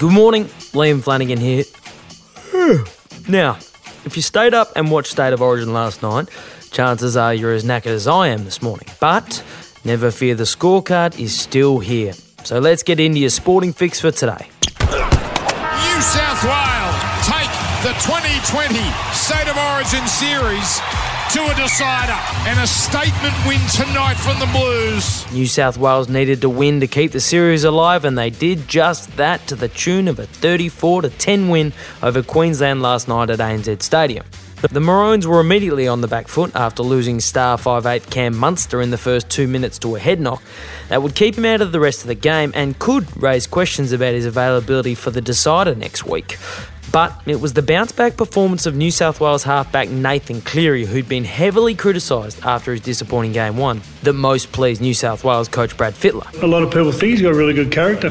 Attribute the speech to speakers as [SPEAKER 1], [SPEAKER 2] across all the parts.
[SPEAKER 1] Good morning, Liam Flanagan here. now, if you stayed up and watched State of Origin last night, chances are you're as knackered as I am this morning. But never fear, the scorecard is still here. So let's get into your sporting fix for today.
[SPEAKER 2] New South Wales take the 2020 State of Origin series to a decider and a statement win tonight from the Blues.
[SPEAKER 1] New South Wales needed to win to keep the series alive, and they did just that to the tune of a 34 10 win over Queensland last night at ANZ Stadium. The Maroons were immediately on the back foot after losing star 5'8 Cam Munster in the first two minutes to a head knock. That would keep him out of the rest of the game and could raise questions about his availability for the decider next week. But it was the bounce back performance of New South Wales halfback Nathan Cleary, who'd been heavily criticised after his disappointing game one, that most pleased New South Wales coach Brad Fittler.
[SPEAKER 3] A lot of people think he's got a really good character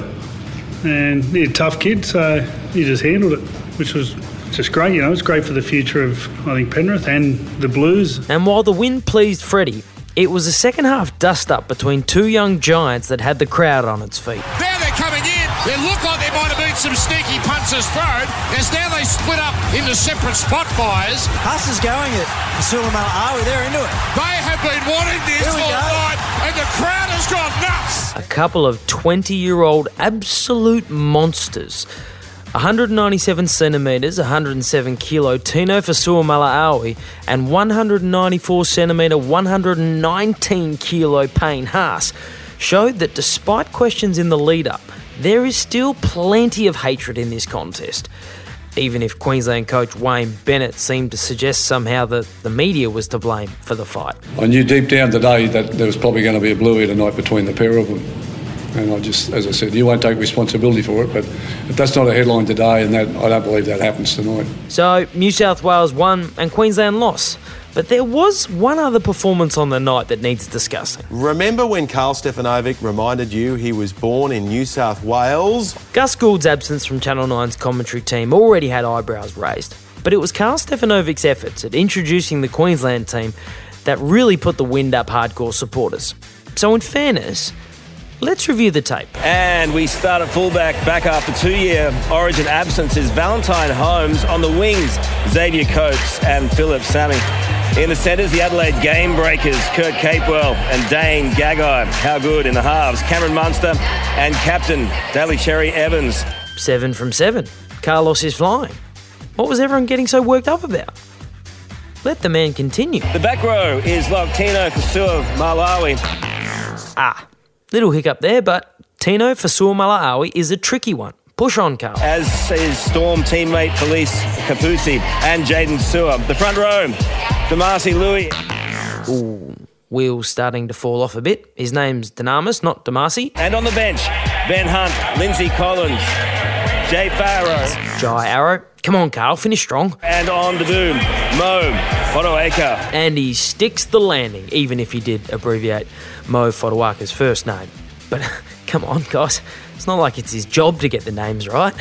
[SPEAKER 3] and he's a tough kid, so he just handled it, which was just great. You know, it's great for the future of, I think, Penrith and the Blues.
[SPEAKER 1] And while the win pleased Freddie, it was a second half dust up between two young giants that had the crowd on its feet.
[SPEAKER 2] Now they're coming in. They look like they might have been some sneaky punches thrown. As now they split up into separate spot fires.
[SPEAKER 4] Haas is going it. Sulamala, they're into it.
[SPEAKER 2] They have been wanting this all night, and the crowd has gone nuts.
[SPEAKER 1] A couple of 20 year old absolute monsters. 197 centimetres, 107 kilo Tino Fa'asuamaleaui, and 194 centimetre, 119 kilo Payne Haas showed that despite questions in the lead up, there is still plenty of hatred in this contest. Even if Queensland coach Wayne Bennett seemed to suggest somehow that the media was to blame for the fight.
[SPEAKER 5] I knew deep down today that there was probably going to be a bluey tonight between the pair of them. And I just, as I said, you won't take responsibility for it, but if that's not a headline today, and that I don't believe that happens tonight.
[SPEAKER 1] So New South Wales won and Queensland lost. But there was one other performance on the night that needs discussing.
[SPEAKER 6] Remember when Karl Stefanovic reminded you he was born in New South Wales?
[SPEAKER 1] Gus Gould's absence from Channel 9's commentary team already had eyebrows raised. But it was Karl Stefanovic's efforts at introducing the Queensland team that really put the wind up hardcore supporters. So, in fairness, Let's review the tape.
[SPEAKER 7] And we start at fullback back after two year origin absences. Valentine Holmes on the wings, Xavier Coates and Phillip Sami. In the centres, the Adelaide Game Breakers, Kurt Capewell and Dane Gagai. How good in the halves, Cameron Munster and captain Daly Cherry Evans.
[SPEAKER 1] Seven from seven. Carlos is flying. What was everyone getting so worked up about? Let the man continue.
[SPEAKER 7] The back row is Loctino Fasua of Malawi.
[SPEAKER 1] Ah, little hiccup there, but Tino for Fa'asuamaleaui is a tricky one. Push on, Karl.
[SPEAKER 7] As is Storm teammate Felice Kaufusi and Jaden Sewer. The front row, Damasi Louis.
[SPEAKER 1] Ooh, wheels starting to fall off a bit. His name's Dunamis, not Damasi.
[SPEAKER 7] And on the bench, Ben Hunt, Lindsay Collins, Jay Farrow.
[SPEAKER 1] Jai Arrow. Come on, Karl, finish strong.
[SPEAKER 7] And on the boom, Mo Fotuaika.
[SPEAKER 1] And he sticks the landing, even if he did abbreviate Mo Fotuaika's first name. But come on, guys, it's not like it's his job to get the names right.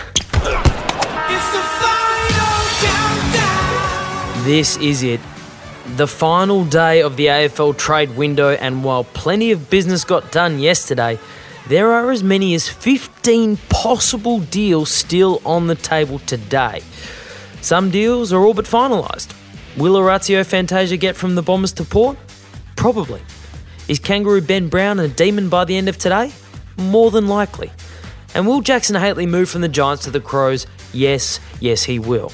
[SPEAKER 1] This is it. The final day of the AFL trade window, and while plenty of business got done yesterday, there are as many as 15 possible deals still on the table today. Some deals are all but finalised. Will Orazio Fantasia get from the Bombers to Port? Probably. Is Kangaroo Ben Brown a demon by the end of today? More than likely. And will Jackson Hately move from the Giants to the Crows? Yes, yes, he will.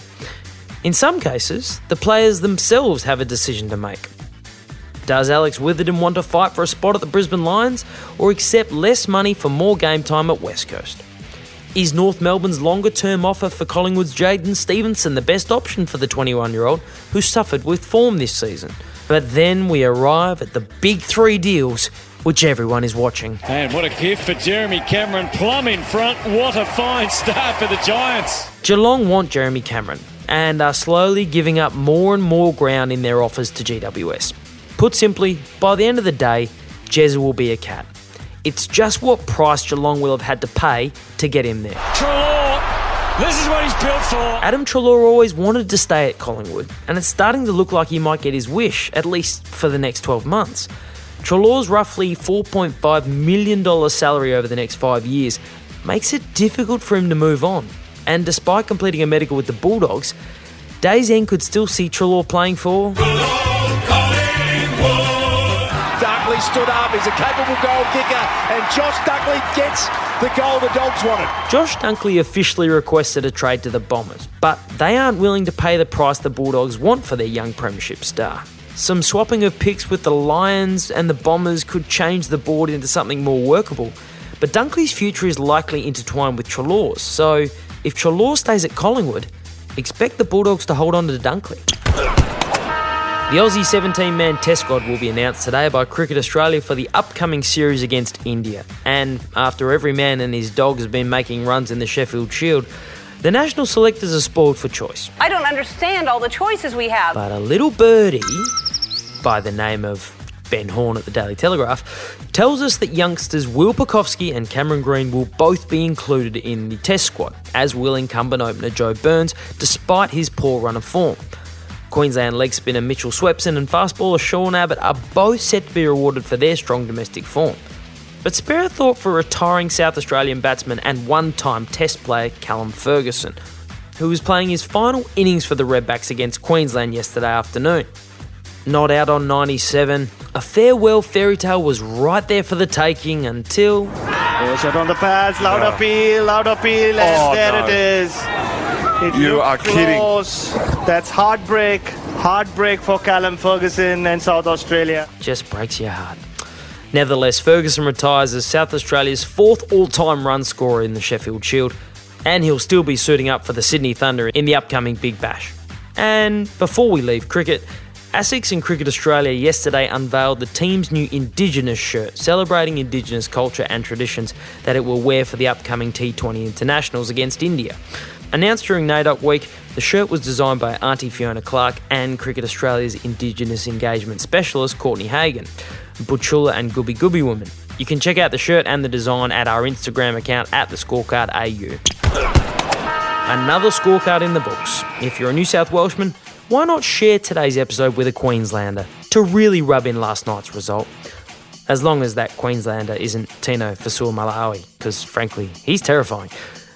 [SPEAKER 1] In some cases, the players themselves have a decision to make. Does Alex Witherden want to fight for a spot at the Brisbane Lions or accept less money for more game time at West Coast? Is North Melbourne's longer term offer for Collingwood's Jaidyn Stephenson the best option for the 21 year old who suffered with form this season? But then we arrive at the big three deals which everyone is watching.
[SPEAKER 8] And what a gift for Jeremy Cameron. Plum in front. What a fine start for the Giants.
[SPEAKER 1] Geelong want Jeremy Cameron and are slowly giving up more and more ground in their offers to GWS. Put simply, by the end of the day, Jezza will be a cat. It's just what price Geelong will have had to pay to get him there.
[SPEAKER 8] Treloar, this is what he's built for.
[SPEAKER 1] Adam Treloar always wanted to stay at Collingwood, and it's starting to look like he might get his wish, at least for the next 12 months. Treloar's roughly $4.5 million salary over the next five years makes it difficult for him to move on. And despite completing a medical with the Bulldogs, Day's end could still see Treloar playing for.
[SPEAKER 9] Stood up. He's a capable goal kicker, and Josh Dunkley gets the goal the Dogs wanted.
[SPEAKER 1] Josh Dunkley officially requested a trade to the Bombers, but they aren't willing to pay the price the Bulldogs want for their young Premiership star. Some swapping of picks with the Lions and the Bombers could change the board into something more workable, but Dunkley's future is likely intertwined with Treloar's, so if Treloar stays at Collingwood, expect the Bulldogs to hold on to Dunkley. The Aussie 17 man test squad will be announced today by Cricket Australia for the upcoming series against India. And after every man and his dog has been making runs in the Sheffield Shield, the national selectors are spoiled for choice.
[SPEAKER 10] I don't understand all the choices we have.
[SPEAKER 1] But a little birdie by the name of Ben Horne at the Daily Telegraph tells us that youngsters Will Pucovski and Cameron Green will both be included in the test squad, as will incumbent opener Joe Burns, despite his poor run of form. Queensland leg spinner Mitchell Swepson and fast bowler Sean Abbott are both set to be rewarded for their strong domestic form. But spare a thought for retiring South Australian batsman and one time Test player Callum Ferguson, who was playing his final innings for the Redbacks against Queensland yesterday afternoon. Not out on 97, a farewell fairy tale was right there for the taking until.
[SPEAKER 11] shot on the pads, loud appeal, loud appeal, and
[SPEAKER 12] Oh,
[SPEAKER 11] there
[SPEAKER 12] no.
[SPEAKER 11] it is. It
[SPEAKER 12] You
[SPEAKER 11] looked
[SPEAKER 12] are kidding.
[SPEAKER 11] close. That's heartbreak, heartbreak for Callum Ferguson and South Australia.
[SPEAKER 1] just breaks your heart. Nevertheless, Ferguson retires as South Australia's fourth all time run scorer in the Sheffield Shield, and he'll still be suiting up for the Sydney Thunder in the upcoming Big Bash. And before we leave cricket, ASICS and Cricket Australia yesterday unveiled the team's new Indigenous shirt, celebrating Indigenous culture and traditions that it will wear for the upcoming T20 internationals against India. Announced during NAIDOC Week, the shirt was designed by Auntie Fiona Clarke and Cricket Australia's Indigenous Engagement Specialist Courtney Hagen, Butchulla and Gubbi Gubbi Woman. You can check out the shirt and the design at our Instagram account at the Scorecard AU. Another scorecard in the books. If you're a New South Welshman, why not share today's episode with a Queenslander to really rub in last night's result? As long as that Queenslander isn't Tino Fasul Malawi, because frankly, he's terrifying.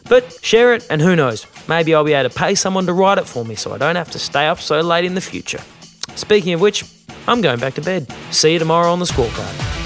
[SPEAKER 1] But share it, and who knows, maybe I'll be able to pay someone to write it for me so I don't have to stay up so late in the future. Speaking of which, I'm going back to bed. See you tomorrow on the scorecard.